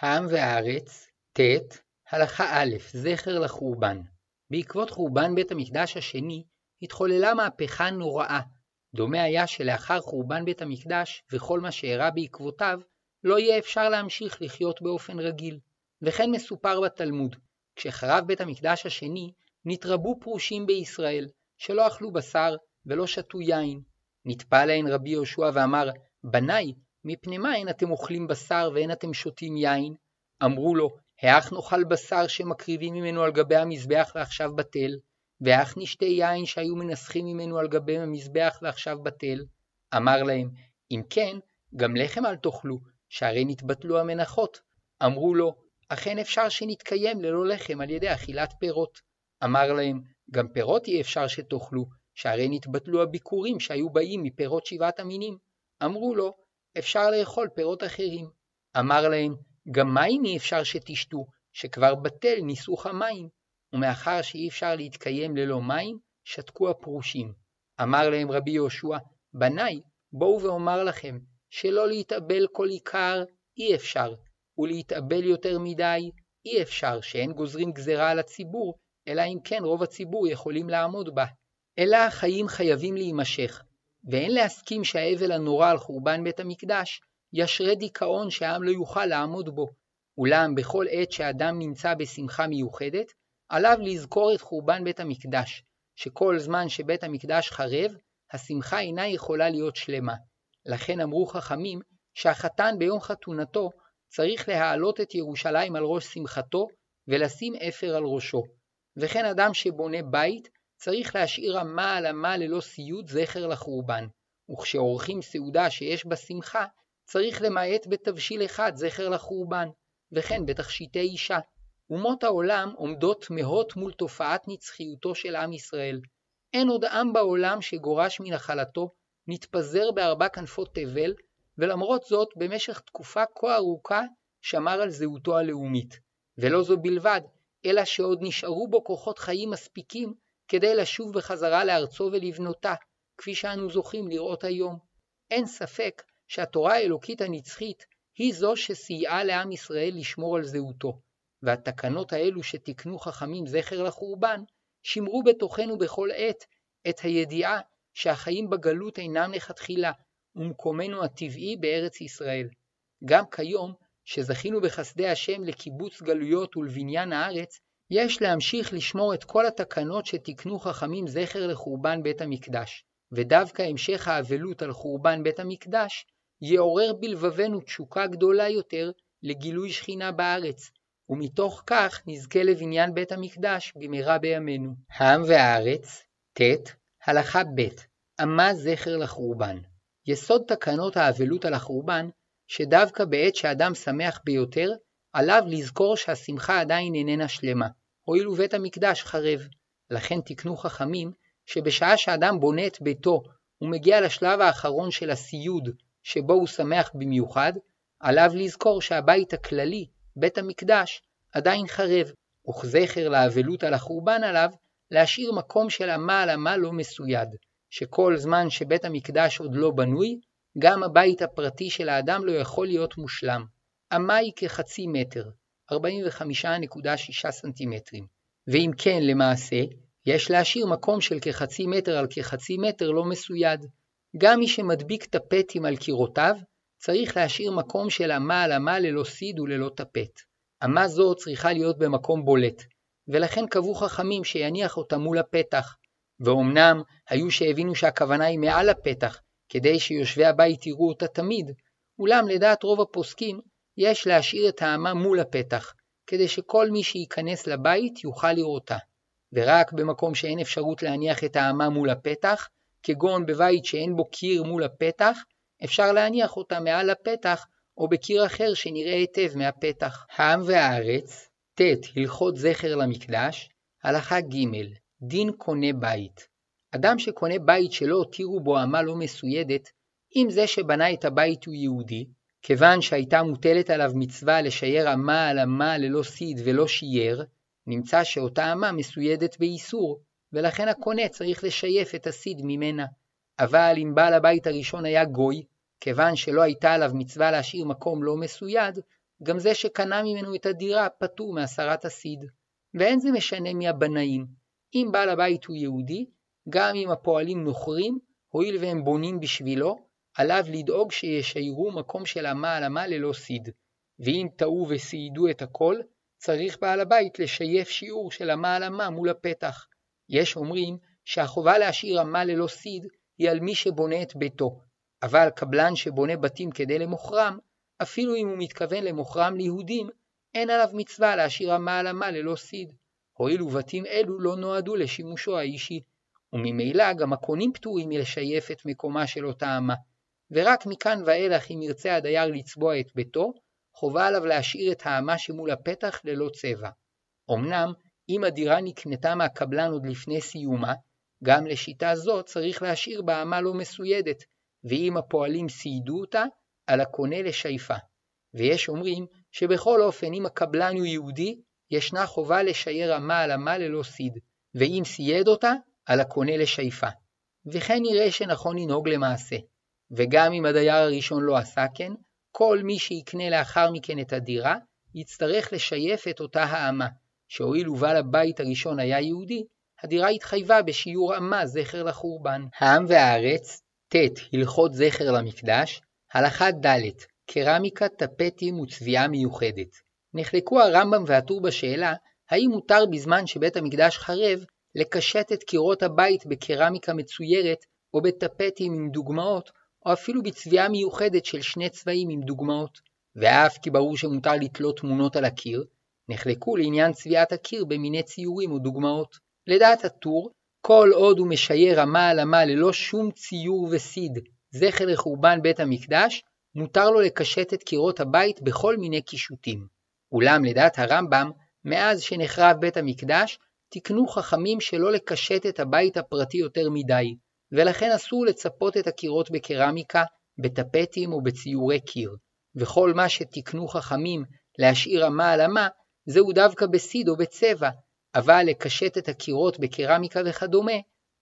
העם והארץ, ט. הלכה א', זכר לחורבן. בעקבות חורבן בית המקדש השני, התחוללה מהפכה נוראה. דומה היה שלאחר חורבן בית המקדש וכל מה שאירע בעקבותיו, לא יהיה אפשר להמשיך לחיות באופן רגיל. וכן מסופר בתלמוד, כשחרב בית המקדש השני, נתרבו פרושים בישראל, שלא אכלו בשר ולא שתו יין. נטפל להן רבי יהושע ואמר, בניי, מפני מה אין אתם אוכלים בשר ואין אתם שותים יין? אמרו לו, האך נאכל בשר שמקריבים ממנו על גבי המזבח ועכשיו בטל, והאך נשתה יין שהיו מנסחים ממנו על גבי המזבח ועכשיו בטל? אמר להם, אם כן, גם לחם אל תאכלו, שהרי נתבטלו המנחות. אמרו לו, אכן אפשר שנתקיים ללא לחם על ידי אכילת פירות. אמר להם, גם פירות אי אפשר שתאכלו, שהרי נתבטלו הביקורים שהיו באים מפירות שבעת המינים. אמרו לו, אפשר לאכול פירות אחרים. אמר להם, גם מים אי אפשר שתשתו, שכבר בטל ניסוך המים. ומאחר שאי אפשר להתקיים ללא מים, שתקו הפרושים. אמר להם רבי יהושע, בניי, בואו ואומר לכם, שלא להתאבל כל עיקר אי אפשר, ולהתאבל יותר מדי אי אפשר, שאין גוזרים גזרה על הציבור, אלא אם כן רוב הציבור יכולים לעמוד בה. אלא החיים חייבים להימשך, ואין להסכים שהאבל הנורא על חורבן בית המקדש ישרה דיכאון שהעם לא יוכל לעמוד בו. אולם בכל עת שאדם נמצא בשמחה מיוחדת, עליו לזכור את חורבן בית המקדש, שכל זמן שבית המקדש חרב, השמחה אינה יכולה להיות שלמה. לכן אמרו חכמים שהחתן ביום חתונתו צריך להעלות את ירושלים על ראש שמחתו ולשים אפר על ראשו. וכן אדם שבונה בית צריך להשאיר אמה על אמה ללא סיוד זכר לחורבן, וכשעורכים סעודה שיש בה שמחה, צריך למעט בתבשיל אחד זכר לחורבן, וכן בתכשיטי אישה. אומות העולם עומדות תמהות מול תופעת נצחיותו של עם ישראל. אין עוד עם בעולם שגורש מנחלתו, נתפזר בארבע כנפות תבל, ולמרות זאת במשך תקופה כה ארוכה שמר על זהותו הלאומית. ולא זו בלבד, אלא שעוד נשארו בו כוחות חיים מספיקים כדי לשוב בחזרה לארצו ולבנותה, כפי שאנו זוכים לראות היום. אין ספק שהתורה האלוקית הנצחית היא זו שסייעה לעם ישראל לשמור על זהותו, והתקנות האלו שתיקנו חכמים זכר לחורבן, שימרו בתוכנו בכל עת את הידיעה שהחיים בגלות אינם לכתחילה, ומקומנו הטבעי בארץ ישראל. גם כיום, שזכינו בחסדי השם לקיבוץ גלויות ולבניין הארץ, יש להמשיך לשמור את כל התקנות שתיקנו חכמים זכר לחורבן בית המקדש, ודווקא המשך האבלות על חורבן בית המקדש יעורר בלבבנו תשוקה גדולה יותר לגילוי שכינה בארץ, ומתוך כך נזכה לבניין בית המקדש במהרה בימינו. העם והארץ, ט. הלכה ב' אמה זכר לחורבן. יסוד תקנות האבלות על החורבן, שדווקא בעת שאדם שמח ביותר, עליו לזכור שהשמחה עדיין איננה שלמה, הואיל ובית המקדש חרב. לכן תקנו חכמים, שבשעה שאדם בונה את ביתו ומגיע לשלב האחרון של הסיוד, שבו הוא שמח במיוחד, עליו לזכור שהבית הכללי, בית המקדש, עדיין חרב, וכזכר לאבלות על החורבן עליו, להשאיר מקום של אמה על אמה לא מסויד, שכל זמן שבית המקדש עוד לא בנוי, גם הבית הפרטי של האדם לא יכול להיות מושלם. אמה היא כחצי מטר, 45.6 סנטימטרים. ואם כן, למעשה, יש להשאיר מקום של כחצי מטר על כחצי מטר לא מסויד. גם מי שמדביק טפטים על קירותיו, צריך להשאיר מקום של אמה על אמה ללא סיד וללא טפט. אמה זו צריכה להיות במקום בולט, ולכן קבעו חכמים שיניח אותה מול הפתח. ואומנם היו שהבינו שהכוונה היא מעל הפתח, כדי שיושבי הבית יראו אותה תמיד, אולם לדעת רוב הפוסקים, יש להשאיר את האמה מול הפתח, כדי שכל מי שייכנס לבית יוכל לראותה. ורק במקום שאין אפשרות להניח את האמה מול הפתח, כגון בבית שאין בו קיר מול הפתח, אפשר להניח אותה מעל הפתח או בקיר אחר שנראה היטב מהפתח. העם והארץ, ט. הלכות זכר למקדש, הלכה ג' דין קונה בית. אדם שקונה בית שלא הותירו בו אמה לא מסוידת, אם זה שבנה את הבית הוא יהודי, כיוון שהייתה מוטלת עליו מצווה לשייר אמה על אמה ללא סיד ולא שייר, נמצא שאותה אמה מסוידת באיסור, ולכן הקונה צריך לשייף את הסיד ממנה. אבל אם בעל הבית הראשון היה גוי, כיוון שלא הייתה עליו מצווה להשאיר מקום לא מסויד, גם זה שקנה ממנו את הדירה פטור מהסרת הסיד. ואין זה משנה מי הבנאים. אם בעל הבית הוא יהודי, גם אם הפועלים נוכרים, הואיל והם בונים בשבילו, עליו לדאוג שישיירו מקום של אמה על אמה ללא סיד. ואם טעו וסיידו את הכל, צריך בעל הבית לשייף שיעור של אמה על אמה מול הפתח. יש אומרים שהחובה להשאיר אמה ללא סיד היא על מי שבונה את ביתו, אבל קבלן שבונה בתים כדי למוכרם, אפילו אם הוא מתכוון למוכרם ליהודים, אין עליו מצווה להשאיר אמה על אמה ללא סיד, הואיל ובתים אלו לא נועדו לשימושו האישי, וממילא גם הקונים פטורים מלשייף את מקומה של אותה אמה, ורק מכאן ואילך אם ירצה הדייר לצבוע את ביתו, חובה עליו להשאיר את האמה שמול הפתח ללא צבע. אמנם, אם הדירה נקנתה מהקבלן עוד לפני סיומה, גם לשיטה זו צריך להשאיר באמה לא מסוידת, ואם הפועלים סיידו אותה, על הקונה לשייפה. ויש אומרים שבכל אופן אם הקבלן הוא יהודי, ישנה חובה לשייר אמה על אמה ללא סיד, ואם סייד אותה, על הקונה לשייפה. וכן נראה שנכון לנהוג למעשה. וגם אם הדייר הראשון לא עשה כן, כל מי שיקנה לאחר מכן את הדירה, יצטרך לשייף את אותה האמה, שהואיל ובעל הבית הראשון היה יהודי, הדירה התחייבה בשיעור אמה זכר לחורבן. העם והארץ, ט. הלכות זכר למקדש, הלכה ד' קרמיקה, טפטים וצביעה מיוחדת. נחלקו הרמב"ם והטור בשאלה, האם מותר בזמן שבית המקדש חרב, לקשט את קירות הבית בקרמיקה מצוירת או בטפטים עם דוגמאות, או אפילו בצביעה מיוחדת של שני צבעים עם דוגמאות. ואף כי ברור שמותר לתלות תמונות על הקיר, נחלקו לעניין צביעת הקיר במיני ציורים או דוגמאות. לדעת הטור, כל עוד הוא משייר אמה על אמה ללא שום ציור וסיד, זכר לחורבן בית המקדש, מותר לו לקשט את קירות הבית בכל מיני קישוטים. אולם לדעת הרמב"ם, מאז שנחרב בית המקדש, תיקנו חכמים שלא לקשט את הבית הפרטי יותר מדי, ולכן אסור לצפות את הקירות בקרמיקה, בטפטים או בציורי קיר, וכל מה שתיקנו חכמים להשאיר אמה על אמה, זהו דווקא בסיד או בצבע, אבל לקשט את הקירות בקרמיקה וכדומה,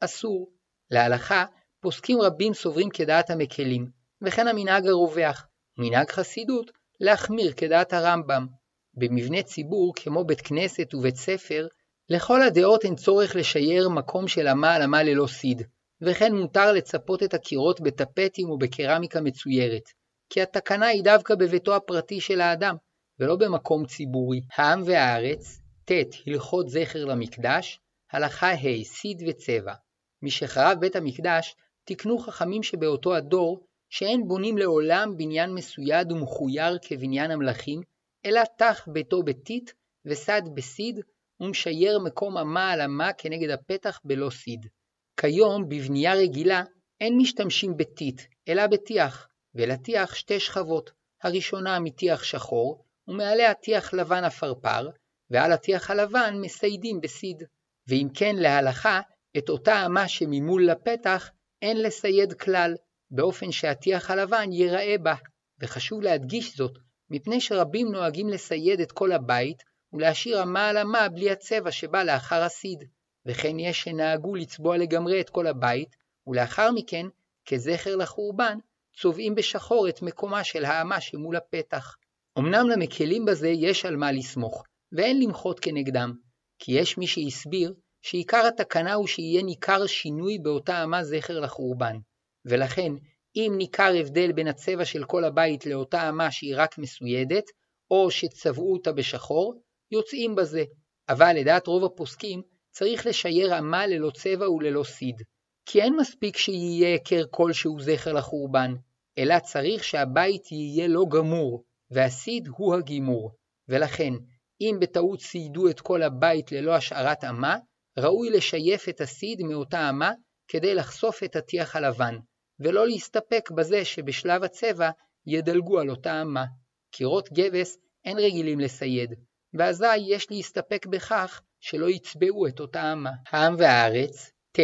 אסור. להלכה, פוסקים רבים סוברים כדעת המקלים, וכן המנהג הרווח, מנהג חסידות, להחמיר כדעת הרמב"ם. במבנה ציבור, כמו בית כנסת ובית ספר, לכל הדעות אין צורך לשייר מקום של אמה על אמה ללא סיד, וכן מותר לצפות את הקירות בטפטים או בקרמיקה מצוירת, כי התקנה היא דווקא בביתו הפרטי של האדם, ולא במקום ציבורי. העם והארץ, ט. הלכות זכר למקדש, הלכה ה' סיד וצבע. משחרב בית המקדש, תיקנו חכמים שבאותו הדור, שאין בונים לעולם בניין מסויד ומחויר כבניין המלכים, אלא תח ביתו בטיט וסד בסיד, ומשייר מקום אמה על אמה כנגד הפתח בלא סיד. כיום, בבנייה רגילה, אין משתמשים בטיט, אלא בטיח, ולטיח שתי שכבות, הראשונה מטיח שחור, ומעליה טיח לבן עפרפר, ועל הטיח הלבן מסיידים בסיד. ואם כן להלכה, את אותה אמה שממול לפתח אין לסייד כלל, באופן שהטיח הלבן ייראה בה. וחשוב להדגיש זאת, מפני שרבים נוהגים לסייד את כל הבית, ולהשאיר אמה על אמה בלי הצבע שבא לאחר הסיד. וכן יש שנהגו לצבוע לגמרי את כל הבית, ולאחר מכן, כזכר לחורבן, צובעים בשחור את מקומה של האמה שמול הפתח. אמנם למקלים בזה יש על מה לסמוך, ואין למחות כנגדם, כי יש מי שהסביר שעיקר התקנה הוא שיהיה ניכר שינוי באותה אמה זכר לחורבן, ולכן אם ניכר הבדל בין הצבע של כל הבית לאותה אמה שהיא רק מסוידת, או שצבעו אותה בשחור, יוצאים בזה, אבל לדעת רוב הפוסקים צריך לשייר אמה ללא צבע וללא סיד, כי אין מספיק שיהיה היכר כלשהו זכר לחורבן, אלא צריך שהבית יהיה לא גמור, והסיד הוא הגימור, ולכן אם בטעות סיידו את כל הבית ללא השארת אמה, ראוי לשייף את הסיד מאותה אמה כדי לחשוף את הטיח הלבן, ולא להסתפק בזה שבשלב הצבע ידלגו על אותה אמה. קירות גבס אין רגילים לסייד, ואזי יש להסתפק בכך שלא יצבעו את אותה אמה. העם והארץ, ט.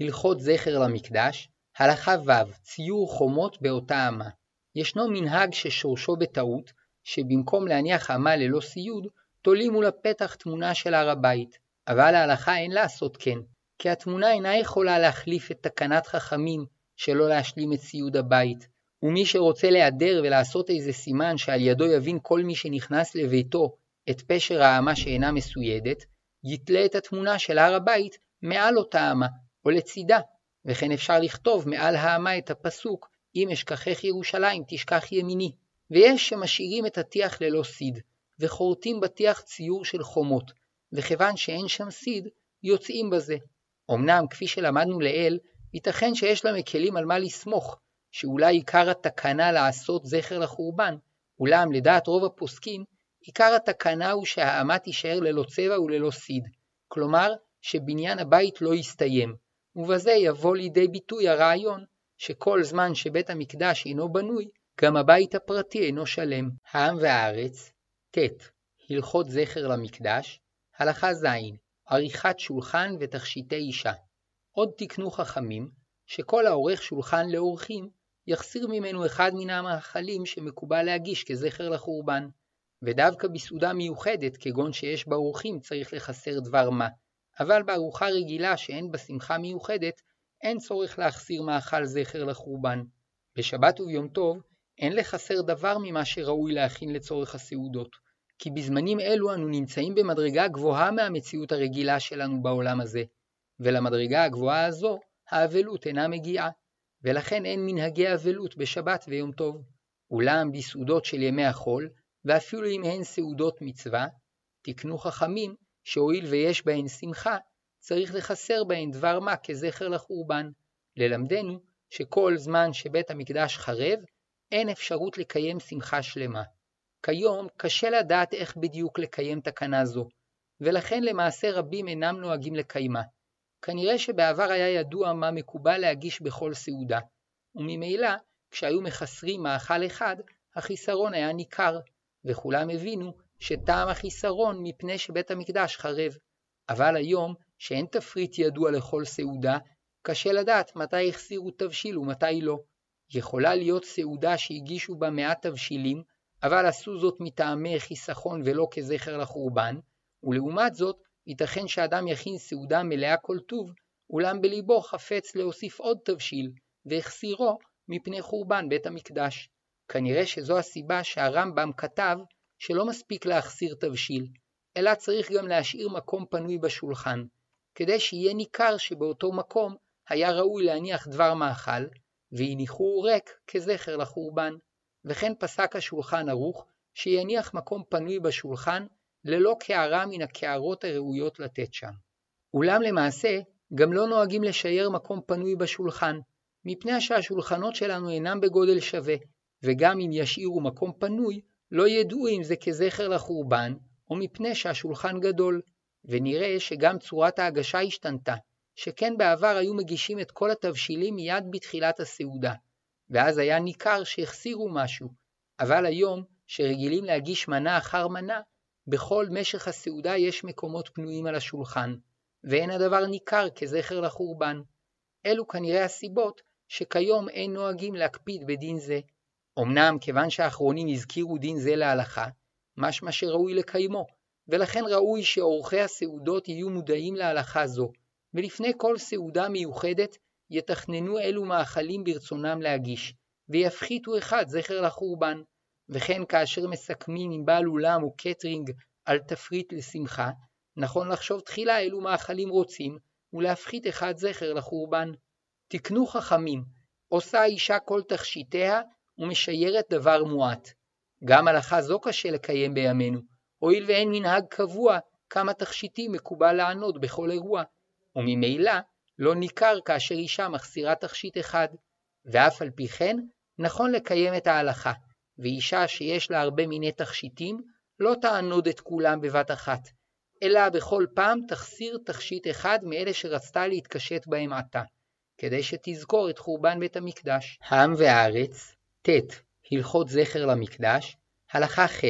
הלכות זכר למקדש, הלכה ו' ציור חומות באותה אמה. ישנו מנהג ששורשו בטעות, שבמקום להניח אמה ללא סיוד, תולים מול הפתח תמונה של הר הבית, אבל ההלכה אין לעשות כן, כי התמונה אינה יכולה להחליף את תקנת חכמים שלא להשלים את ציוד הבית, ומי שרוצה להיעדר ולעשות איזה סימן שעל ידו יבין כל מי שנכנס לביתו את פשר האמה שאינה מסוידת, יתלה את התמונה של הר הבית מעל אותה אמה, או לצידה, וכן אפשר לכתוב מעל האמה את הפסוק אם אשכחך ירושלים תשכח ימיני. ויש שמשאירים את הטיח ללא סיד, וחורטים בטיח ציור של חומות, וכיוון שאין שם סיד, יוצאים בזה. אמנם, כפי שלמדנו לעיל, ייתכן שיש למקלים על מה לסמוך, שאולי עיקר התקנה לעשות זכר לחורבן, אולם לדעת רוב הפוסקים, עיקר התקנה הוא שהאמה תישאר ללא צבע וללא סיד, כלומר שבניין הבית לא יסתיים, ובזה יבוא לידי ביטוי הרעיון שכל זמן שבית המקדש אינו בנוי, גם הבית הפרטי אינו שלם. העם והארץ, ט. הלכות זכר למקדש, הלכה ז. עריכת שולחן ותכשיטי אישה. עוד תקנו חכמים, שכל העורך שולחן לאורחים, יחסיר ממנו אחד מן המאכלים שמקובל להגיש כזכר לחורבן. ודווקא בסעודה מיוחדת, כגון שיש בה אורחים, צריך לחסר דבר מה. אבל בארוחה רגילה שאין בה שמחה מיוחדת, אין צורך להחסיר מאכל זכר לחורבן. בשבת וביום טוב, אין לחסר דבר ממה שראוי להכין לצורך הסעודות. כי בזמנים אלו אנו נמצאים במדרגה גבוהה מהמציאות הרגילה שלנו בעולם הזה, ולמדרגה הגבוהה הזו האבלות אינה מגיעה, ולכן אין מנהגי אבלות בשבת ויום טוב. אולם בסעודות של ימי החול, ואפילו אם הן סעודות מצווה, תקנו חכמים שהואיל ויש בהן שמחה, צריך לחסר בהן דבר מה כזכר לחורבן, ללמדנו שכל זמן שבית המקדש חרב, אין אפשרות לקיים שמחה שלמה. כיום קשה לדעת איך בדיוק לקיים תקנה זו, ולכן למעשה רבים אינם נוהגים לקיימה. כנראה שבעבר היה ידוע מה מקובל להגיש בכל סעודה, וממילא כשהיו מחסרים מאכל אחד, החיסרון היה ניכר, וכולם הבינו שטעם החיסרון מפני שבית המקדש חרב. אבל היום, שאין תפריט ידוע לכל סעודה, קשה לדעת מתי החסירו תבשיל ומתי לא. יכולה להיות סעודה שהגישו בה מעט תבשילים, אבל עשו זאת מטעמי חיסכון ולא כזכר לחורבן, ולעומת זאת, ייתכן שאדם יכין סעודה מלאה כל טוב, אולם בליבו חפץ להוסיף עוד תבשיל, והחסירו מפני חורבן בית המקדש. כנראה שזו הסיבה שהרמב"ם כתב שלא מספיק להחסיר תבשיל, אלא צריך גם להשאיר מקום פנוי בשולחן, כדי שיהיה ניכר שבאותו מקום היה ראוי להניח דבר מאכל, והניחוהו ריק כזכר לחורבן. וכן פסק השולחן ערוך שיניח מקום פנוי בשולחן ללא קערה מן הקערות הראויות לתת שם. אולם למעשה, גם לא נוהגים לשייר מקום פנוי בשולחן, מפני שהשולחנות שלנו אינם בגודל שווה, וגם אם ישאירו מקום פנוי, לא ידעו אם זה כזכר לחורבן, או מפני שהשולחן גדול, ונראה שגם צורת ההגשה השתנתה, שכן בעבר היו מגישים את כל התבשילים מיד בתחילת הסעודה, ואז היה ניכר שהחסירו משהו, אבל היום, שרגילים להגיש מנה אחר מנה, בכל משך הסעודה יש מקומות פנויים על השולחן, ואין הדבר ניכר כזכר לחורבן. אלו כנראה הסיבות שכיום אין נוהגים להקפיד בדין זה. אמנם כיוון שהאחרונים הזכירו דין זה להלכה, משמע שראוי לקיימו, ולכן ראוי שעורכי הסעודות יהיו מודעים להלכה זו, ולפני כל סעודה מיוחדת יתכננו אלו מאכלים ברצונם להגיש, ויפחיתו אחד זכר לחורבן. וכן כאשר מסכמים עם בעל אולם או קטרינג על תפריט לשמחה, נכון לחשוב תחילה אילו מאכלים רוצים, ולהפחית אחד זכר לחורבן. תקנו חכמים, עושה אישה כל תכשיטיה, ומשיירת דבר מועט. גם הלכה זו קשה לקיים בימינו, הואיל ואין מנהג קבוע כמה תכשיטים מקובל לענוד בכל אירוע, וממילא לא ניכר כאשר אישה מחסירה תכשיט אחד, ואף על פי כן נכון לקיים את ההלכה, ואישה שיש לה הרבה מיני תכשיטים לא תענוד את כולם בבת אחת, אלא בכל פעם תחסיר תכשיט אחד מאלה שרצתה להתקשט בהם עתה, כדי שתזכור את חורבן בית המקדש. העם והארץ, ט. הלכות זכר למקדש, הלכה ח'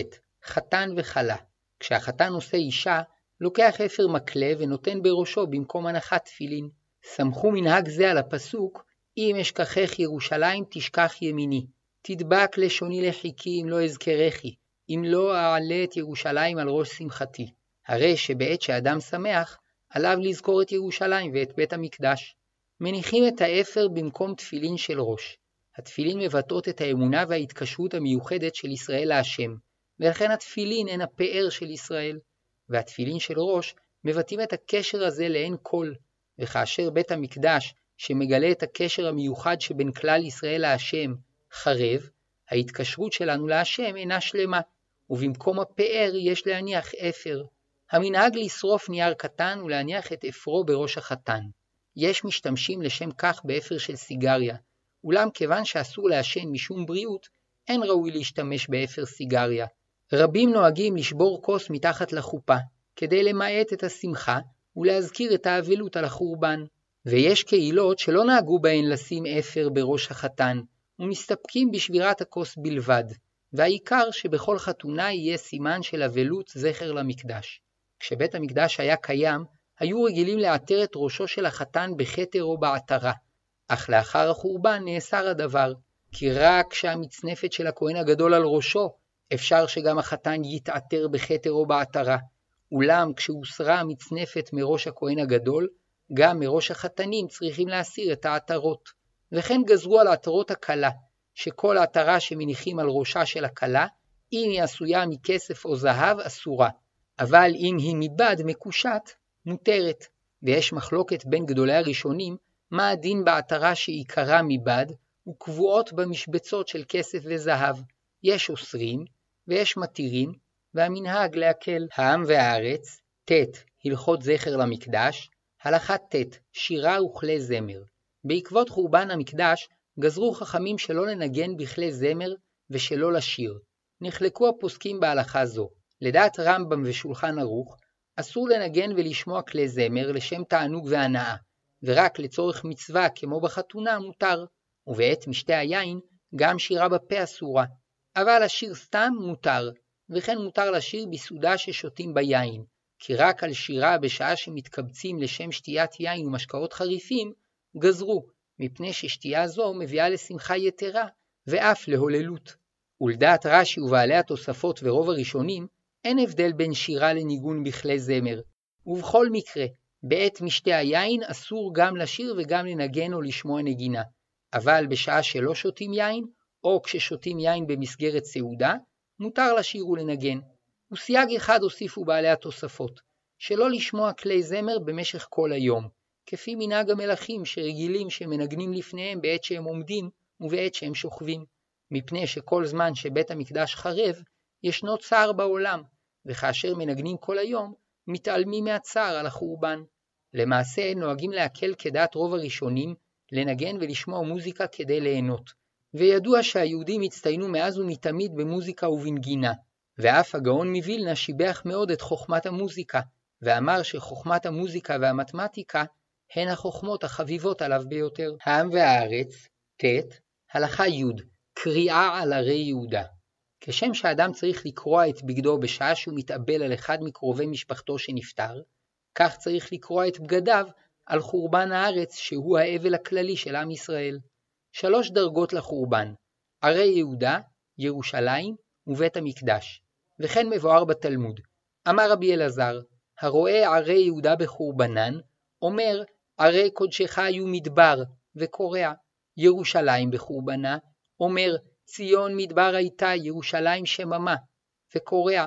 חתן וכלה. כשהחתן עושה אישה, לוקח אפר מקלה ונותן בראשו במקום הנחת תפילין. סמכו מנהג זה על הפסוק אם אשכחך ירושלים תשכח ימיני. תדבק לשוני לחיקי אם לא אזכרכי, אם לא אעלה את ירושלים על ראש שמחתי. הרי שבעת שאדם שמח, עליו לזכור את ירושלים ואת בית המקדש. מניחים את האפר במקום תפילין של ראש. התפילין מבטאות את האמונה וההתקשרות המיוחדת של ישראל להשם, ולכן התפילין הן הפאר של ישראל, והתפילין של ראש מבטאים את הקשר הזה לעין כל, וכאשר בית המקדש, שמגלה את הקשר המיוחד שבין כלל ישראל להשם, חרב, ההתקשרות שלנו להשם אינה שלמה, ובמקום הפאר יש להניח אפר. המנהג לשרוף נייר קטן ולהניח את אפרו בראש החתן. יש משתמשים לשם כך באפר של סיגריה, אולם כיוון שאסור לעשן משום בריאות, אין ראוי להשתמש באפר סיגריה. רבים נוהגים לשבור כוס מתחת לחופה, כדי למעט את השמחה ולהזכיר את האבלות על החורבן. ויש קהילות שלא נהגו בהן לשים אפר בראש החתן, ומסתפקים בשבירת הכוס בלבד, והעיקר שבכל חתונה יהיה סימן של אבלות זכר למקדש. כשבית המקדש היה קיים, היו רגילים לעטר את ראשו של החתן בכתר או בעטרה, אך לאחר החורבן נאסר הדבר, כי רק כשהמצנפת של הכהן הגדול על ראשו, אפשר שגם החתן יתעטר בכתר או בעטרה. אולם כשהוסרה המצנפת מראש הכהן הגדול, גם מראש החתנים צריכים להסיר את העטרות. וכן גזרו על עטרות הכלה, שכל עטרה שמניחים על ראשה של הכלה, אם היא עשויה מכסף או זהב, אסורה, אבל אם היא מבד מקושט, מותרת. ויש מחלוקת בין גדולי הראשונים, מה הדין בעטרה שעיקרה מבד, וקבועות במשבצות של כסף וזהב. יש אוסרים, ויש מתירים, והמנהג להקל. העם והארץ, ט. הלכות זכר למקדש, הלכה ט. שירה וכלי זמר. בעקבות חורבן המקדש, גזרו חכמים שלא לנגן בכלי זמר ושלא לשיר. נחלקו הפוסקים בהלכה זו. לדעת רמב"ם ושולחן ערוך, אסור לנגן ולשמוע כלי זמר לשם תענוג והנאה, ורק לצורך מצווה כמו בחתונה מותר, ובעת משתה היין גם שירה בפה אסורה, אבל השיר סתם מותר, וכן מותר לשיר בסעודה ששותים ביין, כי רק על שירה בשעה שמתקבצים לשם שתיית יין ומשקאות חריפים, גזרו, מפני ששתייה זו מביאה לשמחה יתרה, ואף להוללות. ולדעת רש"י ובעלי התוספות ורוב הראשונים, אין הבדל בין שירה לניגון בכלי זמר, ובכל מקרה, בעת משתה היין אסור גם לשיר וגם לנגן או לשמוע נגינה, אבל בשעה שלא שותים יין, או כששותים יין במסגרת סעודה, מותר לשיר ולנגן. וסייג אחד הוסיפו בעלי התוספות, שלא לשמוע כלי זמר במשך כל היום, כפי מנהג המלכים שרגילים שמנגנים לפניהם בעת שהם עומדים ובעת שהם שוכבים, מפני שכל זמן שבית המקדש חרב, ישנו צער בעולם, וכאשר מנגנים כל היום, מתעלמים מהצער על החורבן. למעשה נוהגים להקל כדעת רוב הראשונים, לנגן ולשמוע מוזיקה כדי ליהנות, וידוע שהיהודים הצטיינו מאז ומתמיד במוזיקה ובנגינה, ואף הגאון מווילנה שיבח מאוד את חוכמת המוזיקה, ואמר שחוכמת המוזיקה והמתמטיקה הן החוכמות החביבות עליו ביותר. העם והארץ, ט. הלכה י' קריאה על ערי יהודה. כשם שאדם צריך לקרוע את בגדו בשעה שהוא מתאבל על אחד מקרובי משפחתו שנפטר, כך צריך לקרוע את בגדיו על חורבן הארץ שהוא האבל הכללי של עם ישראל. שלוש דרגות לחורבן, ערי יהודה, ירושלים ובית המקדש, וכן מבואר בתלמוד. אמר רבי אלעזר, הרואה ערי יהודה בחורבנן, אומר ערי קודשך היו מדבר, וקורע. ירושלים בחורבנה, אומר ציון מדבר הייתה, ירושלים שממה, וקורע.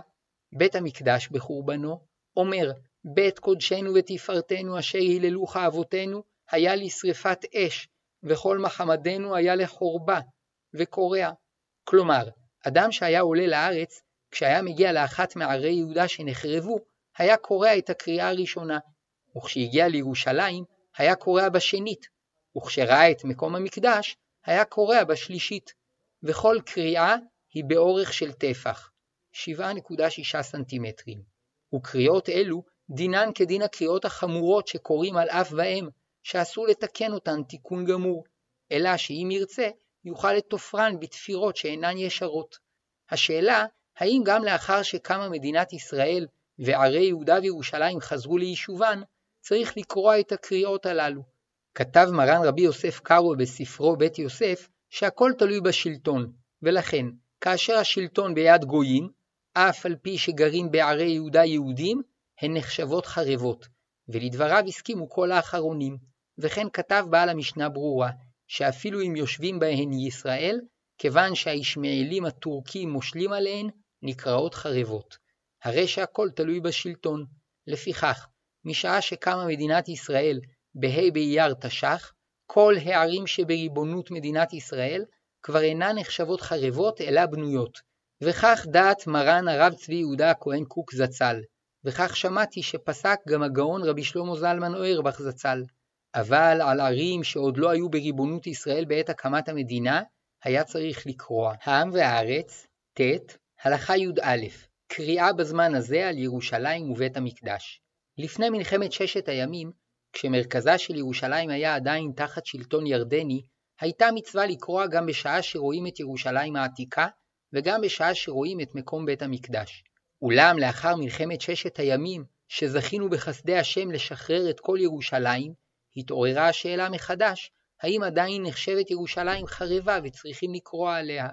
בית המקדש בחורבנו, אומר בית קודשנו ותפארתנו אשר היללוך אבותינו, היה לשרפת אש, וכל מחמדנו היה לחורבה, וקורע. כלומר, אדם שהיה עולה לארץ, כשהיה מגיע לאחת מערי יהודה שנחרבו, היה קורע את הקריאה הראשונה, וכשהגיע לירושלים, היה קורע בשנית, וכשראה את מקום המקדש, היה קורע בשלישית, וכל קריאה היא באורך של טפח, 7.6 סנטימטרים, וקריאות אלו דינן כדין הקריאות החמורות שקוראים על אף ואם, שאסור לתקן אותן תיקון גמור, אלא שאם ירצה, יוכל לתופרן בתפירות שאינן ישרות. השאלה, האם גם לאחר שקמה מדינת ישראל וערי יהודה וירושלים חזרו ליישובן, צריך לקרוע את הקריאות הללו. כתב מרן רבי יוסף קארו בספרו בית יוסף, שהכל תלוי בשלטון, ולכן, כאשר השלטון ביד גויים, אף על פי שגרים בערי יהודה יהודים, הן נחשבות חרבות, ולדבריו הסכימו כל האחרונים, וכן כתב בעל המשנה ברורה, שאפילו אם יושבים בהן ישראל, כיוון שהישמעאלים הטורקים מושלים עליהן, נקראות חרבות. הרי שהכל תלוי בשלטון. לפיכך, משעה שקמה מדינת ישראל בה' באייר תש"ח, כל הערים שבריבונות מדינת ישראל כבר אינן נחשבות חרבות אלא בנויות. וכך דעת מרן הרב צבי יהודה הכהן קוק זצ"ל, וכך שמעתי שפסק גם הגאון רבי שלמה זלמן אוירבך זצ"ל. אבל על ערים שעוד לא היו בריבונות ישראל בעת הקמת המדינה, היה צריך לקרוע. העם והארץ, ט. הלכה י"א קריאה בזמן הזה על ירושלים ובית המקדש. לפני מלחמת ששת הימים, כשמרכזה של ירושלים היה עדיין תחת שלטון ירדני, הייתה מצווה לקרוע גם בשעה שרואים את ירושלים העתיקה, וגם בשעה שרואים את מקום בית המקדש. אולם לאחר מלחמת ששת הימים, שזכינו בחסדי השם לשחרר את כל ירושלים, התעוררה השאלה מחדש, האם עדיין נחשבת ירושלים חרבה וצריכים לקרוע עליה.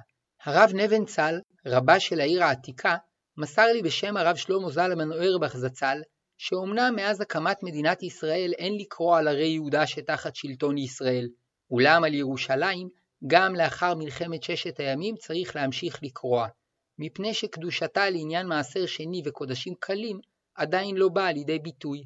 הרב נבנצל, רבה של העיר העתיקה, מסר לי בשם הרב שלמה זלמן אוירבך זצ"ל, שאומנם מאז הקמת מדינת ישראל אין לקרוא על ערי יהודה שתחת שלטון ישראל, אולם על ירושלים, גם לאחר מלחמת ששת הימים צריך להמשיך לקרוע, מפני שקדושתה לעניין מעשר שני וקודשים קלים עדיין לא באה לידי ביטוי.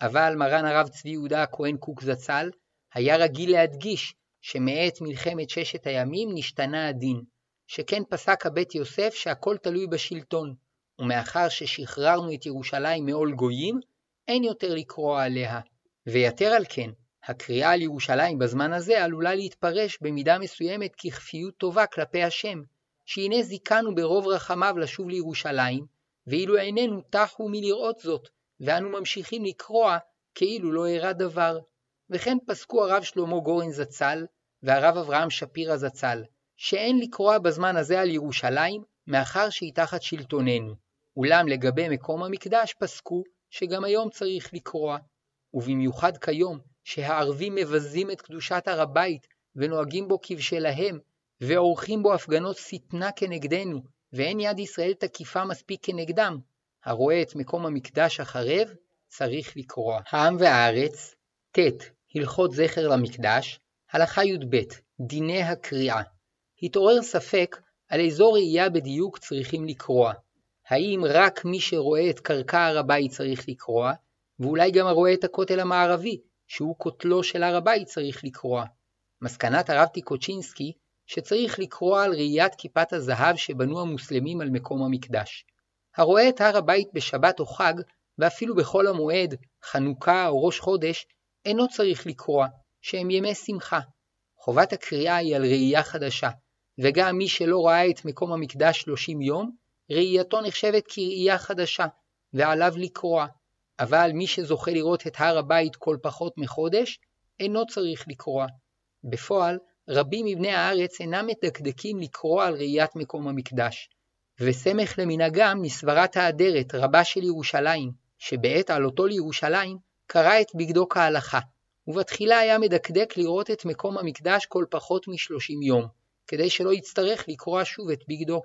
אבל מרן הרב צבי יהודה הכהן קוק זצ"ל היה רגיל להדגיש שמעת מלחמת ששת הימים נשתנה הדין, שכן פסק הבית יוסף שהכל תלוי בשלטון, ומאחר ששחררנו את ירושלים מעול גויים, אין יותר לקרוא עליה. ויתר על כן, הקריאה על ירושלים בזמן הזה עלולה להתפרש במידה מסוימת ככפיות טובה כלפי השם, שהנה זיכנו ברוב רחמיו לשוב לירושלים, ואילו עינינו טחו מלראות זאת, ואנו ממשיכים לקרוע כאילו לא אירע דבר. וכן פסקו הרב שלמה גורן זצ"ל, והרב אברהם שפירא זצ"ל, שאין לקרוע בזמן הזה על ירושלים, מאחר שהיא תחת שלטוננו. אולם לגבי מקום המקדש פסקו שגם היום צריך לקרוע, ובמיוחד כיום, שהערבים מבזים את קדושת הר הבית ונוהגים בו כבשלהם, ועורכים בו הפגנות שטנה כנגדנו, ואין יד ישראל תקיפה מספיק כנגדם, הרואה את מקום המקדש החרב, צריך לקרוע. העם והארץ, ט. הלכות זכר למקדש, הלכה י"ב דיני הקריאה. התעורר ספק על איזו ראייה בדיוק צריכים לקרוע. האם רק מי שרואה את קרקע הר הבית צריך לקרוע, ואולי גם הרואה את הכותל המערבי, שהוא כותלו של הר הבית צריך לקרוע. מסקנת הרב טיקוצ'ינסקי שצריך לקרוע על ראיית כיפת הזהב שבנו המוסלמים על מקום המקדש. הרואה את הר הבית בשבת או חג, ואפילו בחול המועד, חנוכה או ראש חודש, אינו צריך לקרוע, שהם ימי שמחה. חובת הקריאה היא על ראייה חדשה, וגם מי שלא ראה את מקום המקדש 30 יום, ראייתו נחשבת כראייה חדשה, ועליו לקרוע. אבל מי שזוכה לראות את הר הבית כל פחות מחודש, אינו צריך לקרוע. בפועל, רבים מבני הארץ אינם מדקדקים לקרוע על ראיית מקום המקדש. וסמך למנהגם מסברת האדרת, רבה של ירושלים, שבעת עלותו לירושלים, קרא את בגדו כהלכה, ובתחילה היה מדקדק לראות את מקום המקדש כל פחות משלושים יום, כדי שלא יצטרך לקרוע שוב את בגדו.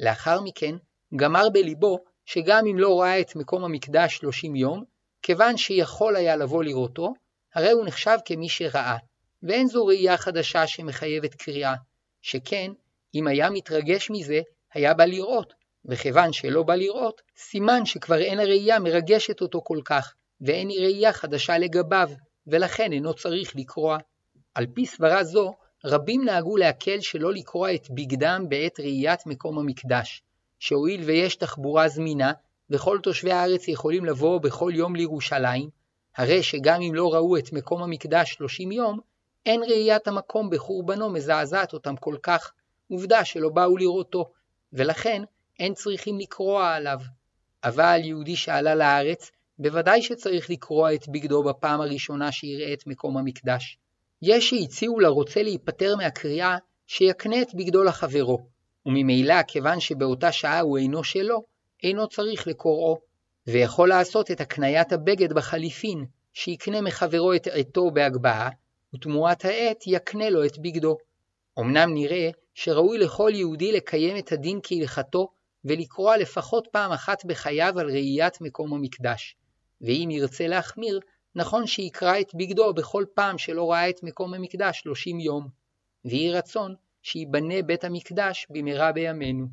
לאחר מכן, גמר בליבו שגם אם לא ראה את מקום המקדש שלושים יום, כיוון שיכול היה לבוא לראותו, הרי הוא נחשב כמי שראה, ואין זו ראייה חדשה שמחייבת קריאה, שכן, אם היה מתרגש מזה, היה בא לראות, וכיוון שלא בא לראות, סימן שכבר אין הראייה מרגשת אותו כל כך, ואין ראייה חדשה לגביו, ולכן אינו צריך לקרוע. על פי סברה זו, רבים נהגו להקל שלא לקרוע את בגדם בעת ראיית מקום המקדש, שהואיל ויש תחבורה זמינה, וכל תושבי הארץ יכולים לבוא בכל יום לירושלים, הרי שגם אם לא ראו את מקום המקדש 30 יום, אין ראיית המקום בחורבנו מזעזעת אותם כל כך, עובדה שלא באו לראותו, ולכן אין צריכים לקרוע עליו. אבל יהודי שעלה לארץ, בוודאי שצריך לקרוע את בגדו בפעם הראשונה שיראה את מקום המקדש. יש שהציעו לרוצה להיפטר מהקריאה, שיקנה את בגדו לחברו, וממילא כיוון שבאותה שעה הוא אינו שלו, אינו צריך לקוראו, ויכול לעשות את הקניית הבגד בחליפין, שיקנה מחברו את עטו בהגבהה, ותמורת העט יקנה לו את בגדו. אמנם נראה שראוי לכל יהודי לקיים את הדין כהלכתו, ולקרוע לפחות פעם אחת בחייו על ראיית מקום המקדש. ואם ירצה להחמיר, נכון שיקרא את בגדו בכל פעם שלא ראה את מקום המקדש 30 יום. ויהי רצון שייבנה בית המקדש במהרה בימינו.